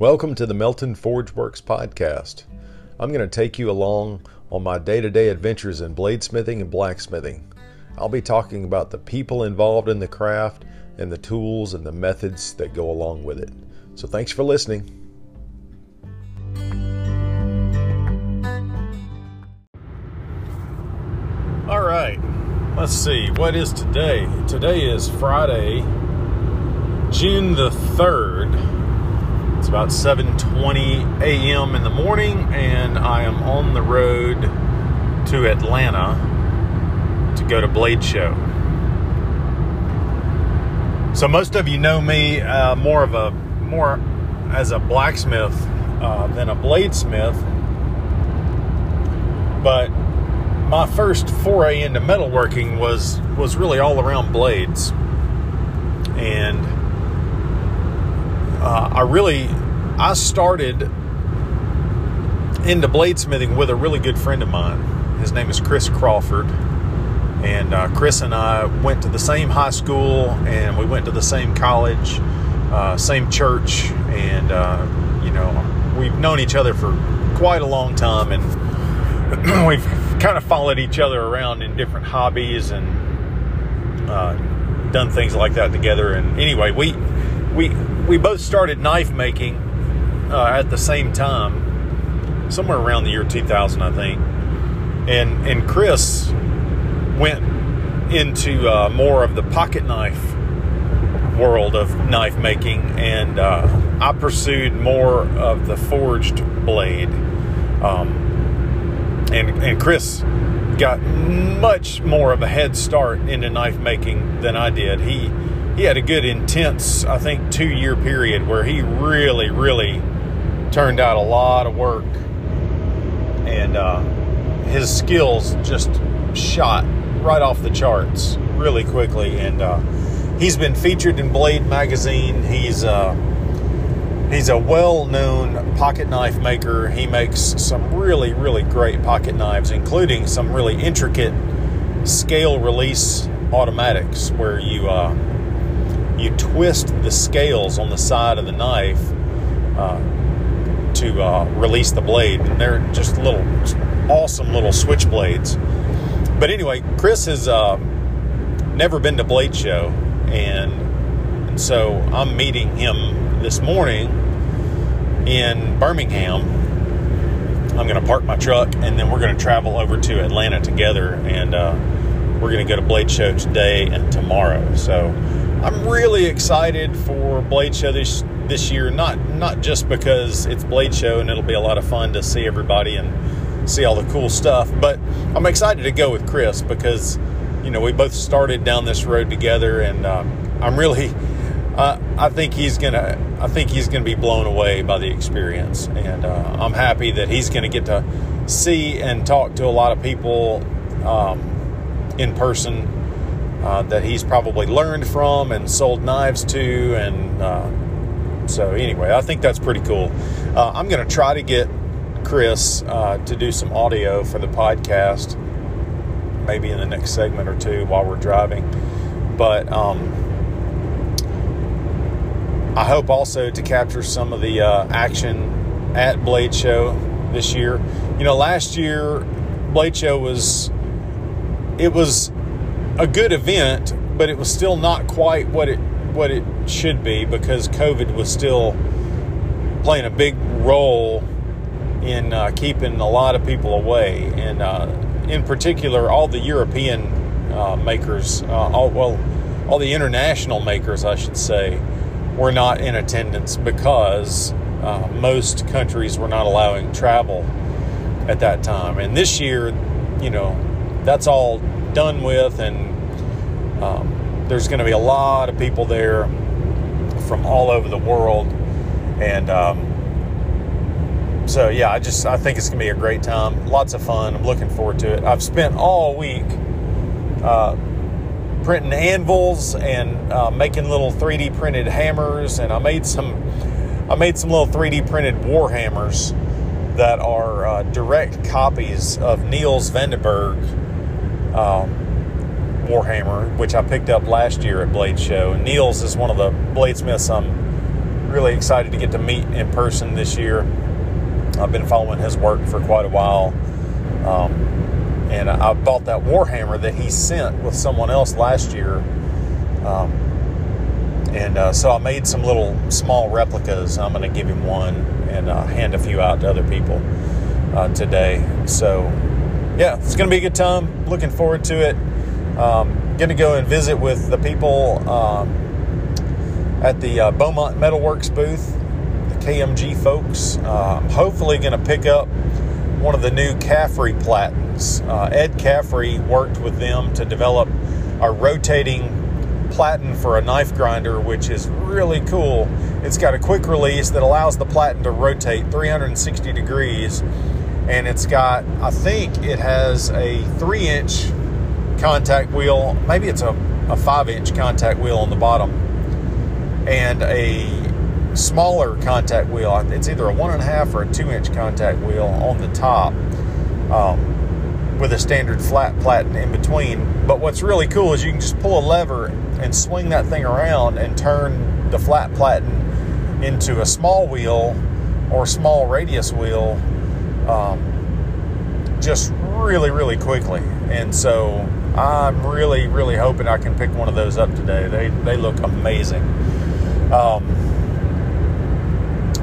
Welcome to the Melton Forge Works podcast. I'm going to take you along on my day to day adventures in bladesmithing and blacksmithing. I'll be talking about the people involved in the craft and the tools and the methods that go along with it. So, thanks for listening. All right, let's see, what is today? Today is Friday, June the 3rd. About 7:20 a.m. in the morning and I am on the road to Atlanta to go to Blade Show. So most of you know me uh, more of a more as a blacksmith uh, than a bladesmith. But my first foray into metalworking was was really all around blades, and uh, I really I started into bladesmithing with a really good friend of mine. His name is Chris Crawford, and uh, Chris and I went to the same high school, and we went to the same college, uh, same church, and uh, you know we've known each other for quite a long time, and we've kind of followed each other around in different hobbies and uh, done things like that together. And anyway, we we we both started knife making uh, at the same time, somewhere around the year 2000, I think. And and Chris went into uh, more of the pocket knife world of knife making, and uh, I pursued more of the forged blade. Um, and and Chris got much more of a head start into knife making than I did. He he had a good intense, I think, two year period where he really, really turned out a lot of work, and uh, his skills just shot right off the charts really quickly. And uh, he's been featured in Blade magazine. He's uh, he's a well-known pocket knife maker. He makes some really, really great pocket knives, including some really intricate scale release automatics where you uh, you twist the scales on the side of the knife uh, to uh, release the blade, and they're just little awesome little switchblades. But anyway, Chris has uh, never been to Blade Show, and, and so I'm meeting him this morning in Birmingham. I'm going to park my truck, and then we're going to travel over to Atlanta together, and uh, we're going to go to Blade Show today and tomorrow. So I'm really excited for Blade Show this this year. Not not just because it's Blade Show and it'll be a lot of fun to see everybody and see all the cool stuff, but I'm excited to go with Chris because you know we both started down this road together, and uh, I'm really. Uh, I think he's gonna. I think he's gonna be blown away by the experience, and uh, I'm happy that he's gonna get to see and talk to a lot of people um, in person uh, that he's probably learned from and sold knives to. And uh, so, anyway, I think that's pretty cool. Uh, I'm going to try to get Chris uh, to do some audio for the podcast, maybe in the next segment or two while we're driving. But um, I hope also to capture some of the uh, action at Blade Show this year. You know, last year Blade Show was it was a good event, but it was still not quite what it what it should be because COVID was still playing a big role in uh, keeping a lot of people away, and uh, in particular, all the European uh, makers, uh, all well, all the international makers, I should say, were not in attendance because uh, most countries were not allowing travel at that time. And this year, you know, that's all done with, and um, there's going to be a lot of people there from all over the world, and um, so yeah, I just I think it's going to be a great time. Lots of fun. I'm looking forward to it. I've spent all week uh, printing anvils and uh, making little 3D printed hammers, and I made some I made some little 3D printed war hammers that are uh, direct copies of Niels Vandenberg. Um, Warhammer, which I picked up last year at Blade Show. And Niels is one of the bladesmiths I'm really excited to get to meet in person this year. I've been following his work for quite a while. Um, and I bought that Warhammer that he sent with someone else last year. Um, and uh, so I made some little small replicas. I'm going to give him one and uh, hand a few out to other people uh, today. So, yeah, it's going to be a good time. Looking forward to it. Um, going to go and visit with the people um, at the uh, Beaumont Metalworks booth, the KMG folks. Uh, hopefully, going to pick up one of the new Caffrey platens. Uh, Ed Caffrey worked with them to develop a rotating platen for a knife grinder, which is really cool. It's got a quick release that allows the platen to rotate 360 degrees, and it's got, I think it has a three inch contact wheel, maybe it's a, a five inch contact wheel on the bottom, and a smaller contact wheel. It's either a one and a half or a two inch contact wheel on the top. Um, with a standard flat platen in between. But what's really cool is you can just pull a lever and swing that thing around and turn the flat platen into a small wheel or small radius wheel um, just really, really quickly. And so I'm really, really hoping I can pick one of those up today. They, they look amazing. Um,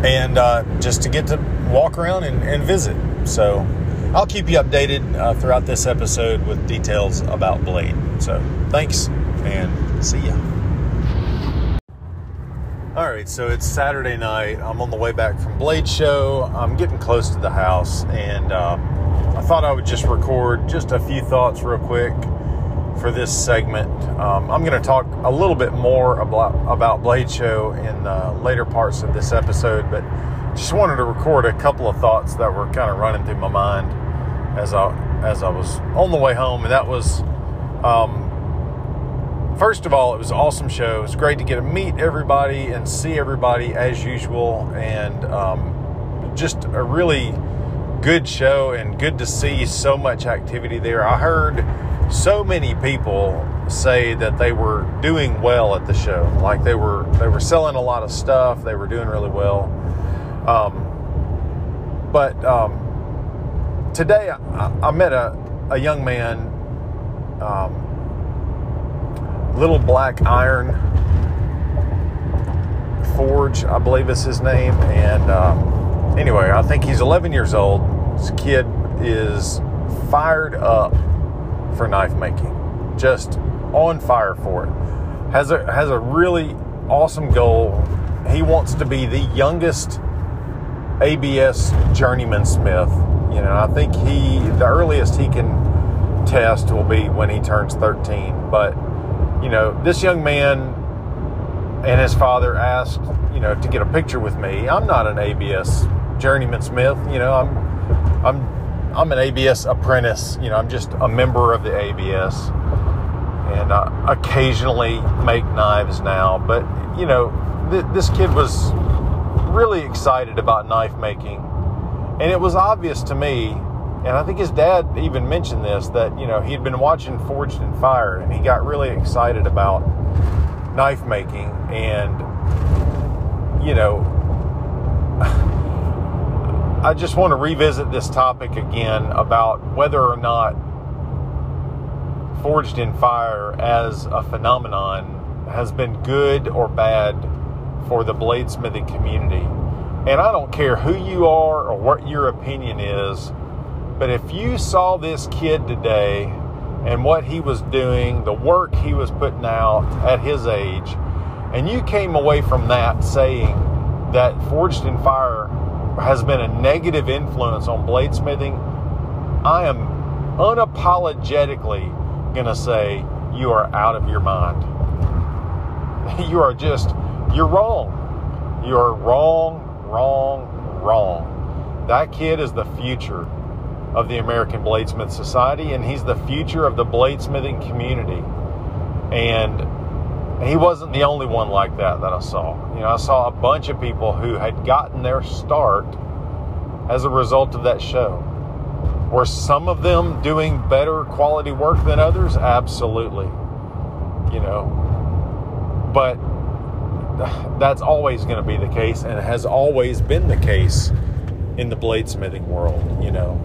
and uh, just to get to walk around and, and visit. So I'll keep you updated uh, throughout this episode with details about Blade. So thanks and see ya. All right, so it's Saturday night. I'm on the way back from Blade Show. I'm getting close to the house, and uh, I thought I would just record just a few thoughts real quick for this segment. Um, I'm going to talk a little bit more about about Blade Show in uh, later parts of this episode, but just wanted to record a couple of thoughts that were kind of running through my mind as I as I was on the way home, and that was. Um, first of all, it was an awesome show. It was great to get to meet everybody and see everybody as usual, and um, just a really good show and good to see so much activity there. I heard so many people say that they were doing well at the show, like they were they were selling a lot of stuff, they were doing really well. Um, but um, today I, I, met a, a young man, um, Little Black Iron Forge, I believe is his name. And um, anyway, I think he's 11 years old. This kid is fired up for knife making, just on fire for it. Has a has a really awesome goal. He wants to be the youngest ABS journeyman smith. You know, I think he the earliest he can test will be when he turns 13. But you know, this young man and his father asked, you know, to get a picture with me. I'm not an ABS journeyman smith. You know, I'm I'm I'm an ABS apprentice. You know, I'm just a member of the ABS, and I occasionally make knives now. But you know, th- this kid was really excited about knife making. And it was obvious to me, and I think his dad even mentioned this, that, you know, he'd been watching Forged in Fire and he got really excited about knife making. And, you know, I just want to revisit this topic again about whether or not Forged in Fire as a phenomenon has been good or bad for the bladesmithing community. And I don't care who you are or what your opinion is, but if you saw this kid today and what he was doing, the work he was putting out at his age, and you came away from that saying that Forged in Fire has been a negative influence on bladesmithing, I am unapologetically going to say you are out of your mind. you are just you're wrong. You're wrong, wrong, wrong. That kid is the future of the American Bladesmith Society, and he's the future of the bladesmithing community. And he wasn't the only one like that that I saw. You know, I saw a bunch of people who had gotten their start as a result of that show. Were some of them doing better quality work than others? Absolutely. You know, but that's always going to be the case and has always been the case in the bladesmithing world, you know.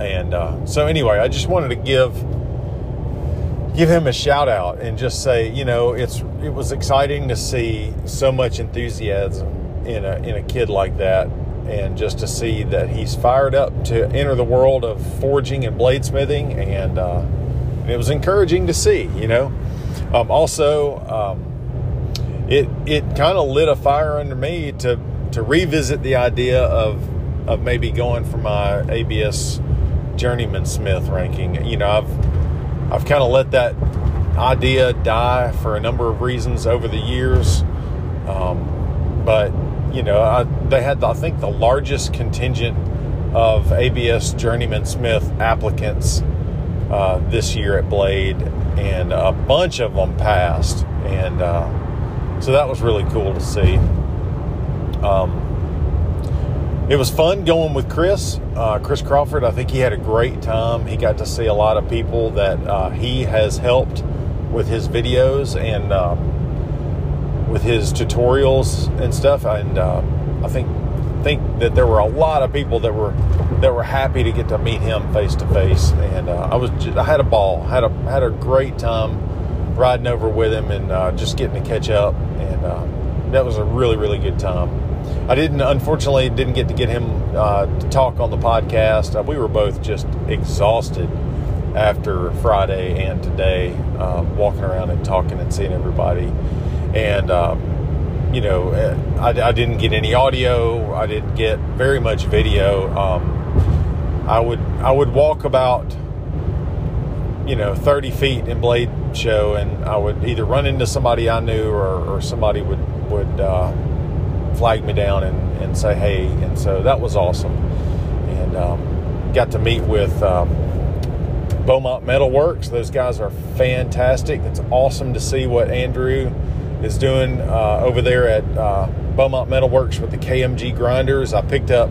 And uh, so anyway, I just wanted to give give him a shout out and just say, you know, it's it was exciting to see so much enthusiasm in a in a kid like that and just to see that he's fired up to enter the world of forging and bladesmithing and, uh, it was encouraging to see, you know. Um, also, um, it it kind of lit a fire under me to to revisit the idea of of maybe going for my ABS journeyman smith ranking. You know, I've I've kind of let that idea die for a number of reasons over the years, um, but you know, I, they had I think the largest contingent of ABS journeyman smith applicants uh, this year at Blade, and a bunch of them passed, and uh, so that was really cool to see. Um, it was fun going with Chris, uh, Chris Crawford. I think he had a great time. He got to see a lot of people that uh, he has helped with his videos and um, with his tutorials and stuff. And uh, I think think that there were a lot of people that were that were happy to get to meet him face to face. And uh, I was just, I had a ball, had a had a great time riding over with him and uh, just getting to catch up. And uh, that was a really really good time. I didn't, unfortunately, didn't get to get him uh, to talk on the podcast. Uh, we were both just exhausted after Friday and today, uh, walking around and talking and seeing everybody. And, um, you know, I, I, didn't get any audio. I didn't get very much video. Um, I would I would walk about, you know, 30 feet in Blade Show, and I would either run into somebody I knew or, or somebody would would uh, flag me down and, and say hey. And so that was awesome. And um, got to meet with um, Beaumont Metalworks. Those guys are fantastic. It's awesome to see what Andrew is doing uh, over there at uh, Beaumont Metalworks with the KMG grinders. I picked up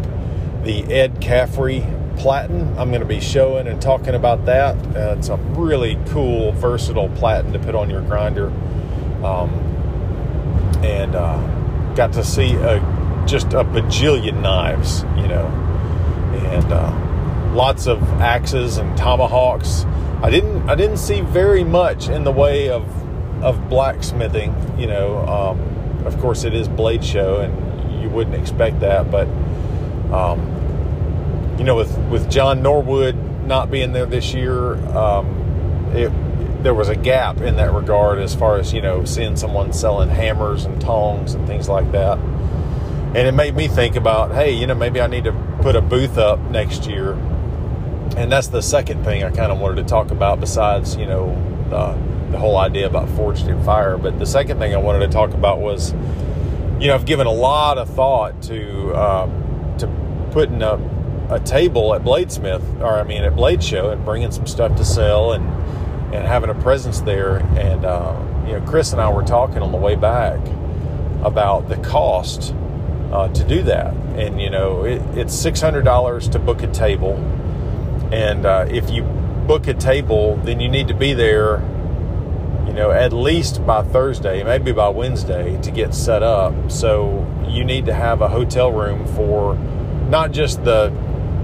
the Ed Caffrey platen. I'm going to be showing and talking about that. Uh, it's a really cool, versatile platen to put on your grinder. Um, and uh, got to see a, just a bajillion knives, you know, and uh, lots of axes and tomahawks. I didn't I didn't see very much in the way of of blacksmithing. You know, um, of course it is Blade Show, and you wouldn't expect that, but um, you know, with with John Norwood not being there this year, um, it there was a gap in that regard as far as you know seeing someone selling hammers and tongs and things like that. And it made me think about hey you know maybe i need to put a booth up next year. And that's the second thing i kind of wanted to talk about besides you know the, the whole idea about forged in fire. But the second thing i wanted to talk about was you know i've given a lot of thought to uh, to putting up a table at bladesmith or i mean at blade show and bringing some stuff to sell and and having a presence there. And uh, you know, Chris and I were talking on the way back about the cost uh, to do that. And you know, it, it's six hundred dollars to book a table, and uh, if you book a table, then you need to be there. You know, at least by Thursday, maybe by Wednesday, to get set up. So you need to have a hotel room for not just the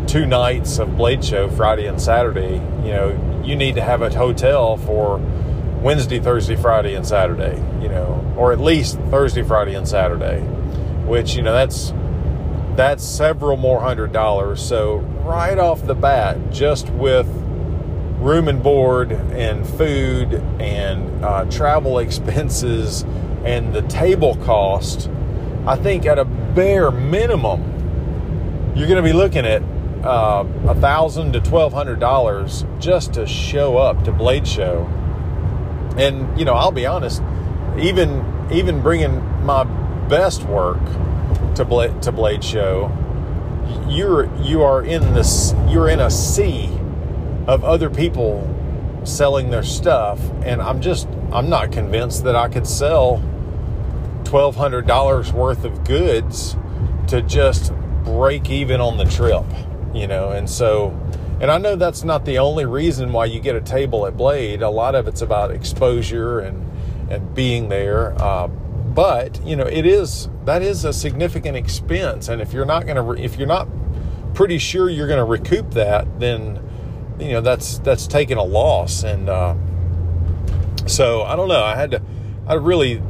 two nights of Blade Show, Friday and Saturday. You know, you need to have a hotel for Wednesday, Thursday, Friday, and Saturday, you know, or at least Thursday, Friday, and Saturday, which, you know, that's that's several more hundred dollars. So right off the bat, just with room and board and food and uh, travel expenses and the table cost, I think at a bare minimum, you're going to be looking at Uh, a thousand to twelve hundred dollars just to show up to Blade Show. And you know, I'll be honest, even even bringing my best work to Blade to Blade Show, you're you are in this you're in a sea of other people selling their stuff, and I'm just I'm not convinced that I could sell twelve hundred dollars worth of goods to just break even on the trip you know, and so, and I know that's not the only reason why you get a table at Blade. A lot of it's about exposure and and being there. Uh, but you know, it is that is a significant expense, and if you're not to, if you're not pretty sure you're to recoup that, then you know that's that's taking a loss, and uh, so I don't know. I had to, I really,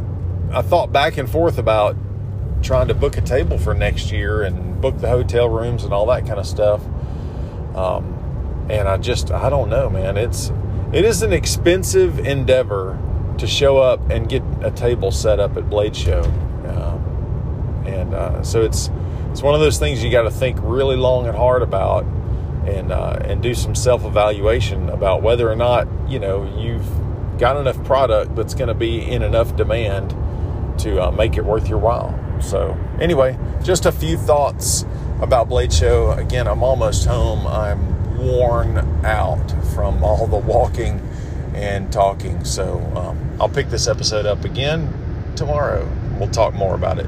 I thought back and forth about trying to book a table for next year and book the hotel rooms and all that kind of stuff. Um, and I just, I don't know, man. It's, it is an expensive endeavor to show up and get a table set up at Blade Show. Um, and uh, so it's, it's one of those things you got to think really long and hard about and, uh, and do some self evaluation about whether or not, you know, you've got enough product that's going to be in enough demand to uh, make it worth your while. So, anyway, just a few thoughts about Blade Show. Again, I'm almost home. I'm worn out from all the walking and talking. So, um, I'll pick this episode up again tomorrow. We'll talk more about it.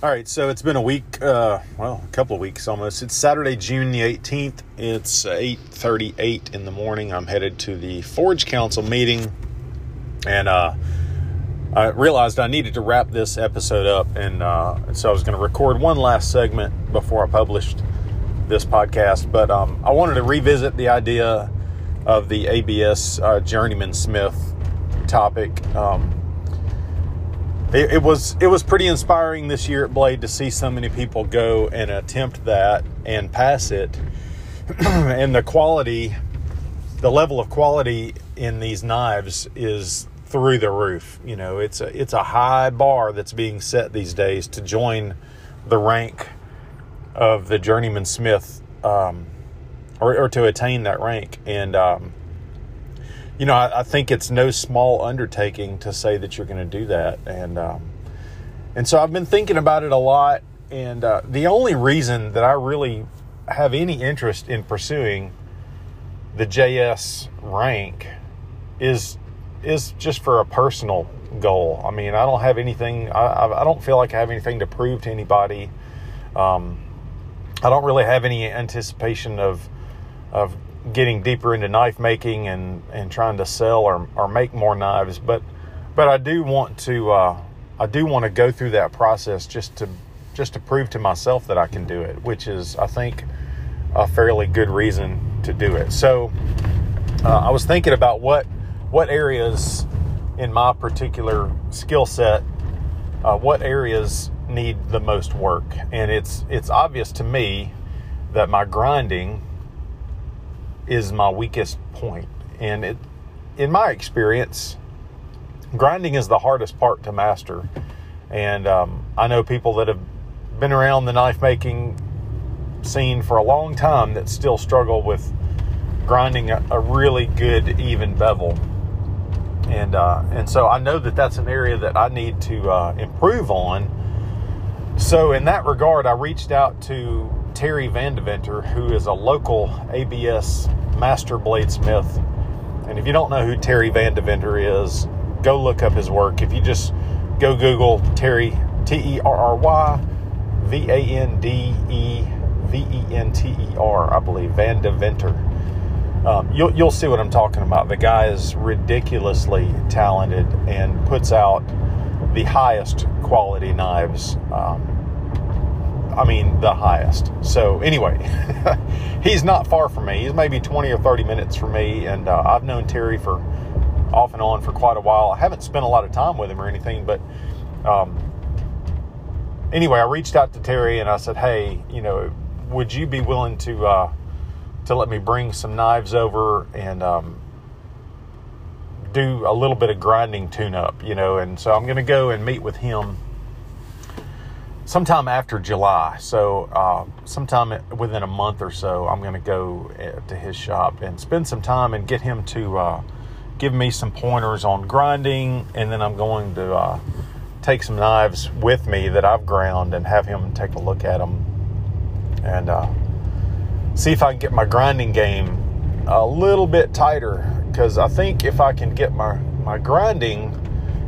All right, so it's been a week, uh, well, a couple of weeks almost. It's Saturday, June the 18th. It's 8:38 in the morning. I'm headed to the Forge Council meeting, and uh, I realized I needed to wrap this episode up, and uh, so I was going to record one last segment before I published this podcast. But um, I wanted to revisit the idea of the ABS uh, Journeyman Smith topic. Um, it, it, was it was pretty inspiring this year at Blade to see so many people go and attempt that and pass it, and the quality, the level of quality in these knives is through the roof. You know, it's a it's a high bar that's being set these days to join the rank of the journeyman smith, um, or, or to attain that rank. And um, you know, I, I, think it's no small undertaking to say that you're going to do that. And um, and so I've been thinking about it a lot. And uh, the only reason that I really have any interest in pursuing the JS rank is is just for a personal goal. I mean, I don't have anything. I, I don't feel like I have anything to prove to anybody. Um, I don't really have any anticipation of of getting deeper into knife making and and trying to sell or or make more knives. But but I do want to uh, I do want to go through that process just to just to prove to myself that I can do it, which is I think a fairly good reason to do it. So uh, I was thinking about what what areas in my particular skill set, uh, what areas need the most work, and it's it's obvious to me that my grinding is my weakest point. and it, in my experience, grinding is the hardest part to master, and um, I know people that have been around the knife making scene for a long time that still struggle with grinding a, a really good even bevel and uh, and so I know that that's an area that I need to uh, improve on. So in that regard, I reached out to Terry Vandeventer, who is a local ABS master bladesmith. And if you don't know who Terry Vandeventer is, go look up his work. If you just go Google Terry T E R R Y V A N D E V E N T E R, I believe Vandeventer um, you'll, you'll see what I'm talking about. The guy is ridiculously talented and puts out the highest quality knives. Um, I mean, the highest. So, anyway, he's not far from me. He's maybe 20 or 30 minutes from me, and uh, I've known Terry for off and on for quite a while. I haven't spent a lot of time with him or anything, but um, anyway, I reached out to Terry and I said, hey, you know, would you be willing to uh, to let me bring some knives over and um, do a little bit of grinding tune up, you know. And so I'm going to go and meet with him sometime after July. So, uh, sometime within a month or so, I'm going to go uh, to his shop and spend some time and get him to uh, give me some pointers on grinding. And then I'm going to uh, take some knives with me that I've ground and have him take a look at them. And, uh, see if I can get my grinding game a little bit tighter because I think if I can get my my grinding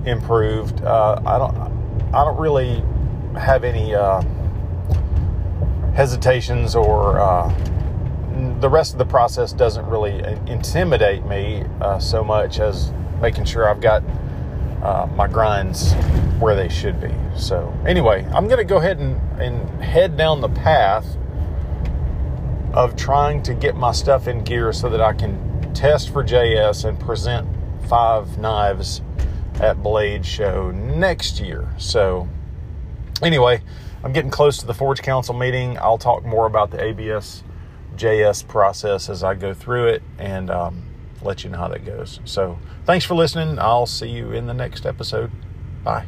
improved, uh, I don't I don't really have any uh, hesitations or uh, the rest of the process doesn't really intimidate me uh, so much as making sure I've got uh, my grinds where they should be. So, anyway, I'm going to go ahead and, and head down the path of trying to get my stuff in gear so that I can test for JS and present five knives at Blade Show next year. So, anyway, I'm getting close to the Forge Council meeting. I'll talk more about the ABS JS process as I go through it and um, let you know how that goes. So, thanks for listening. I'll see you in the next episode. Bye.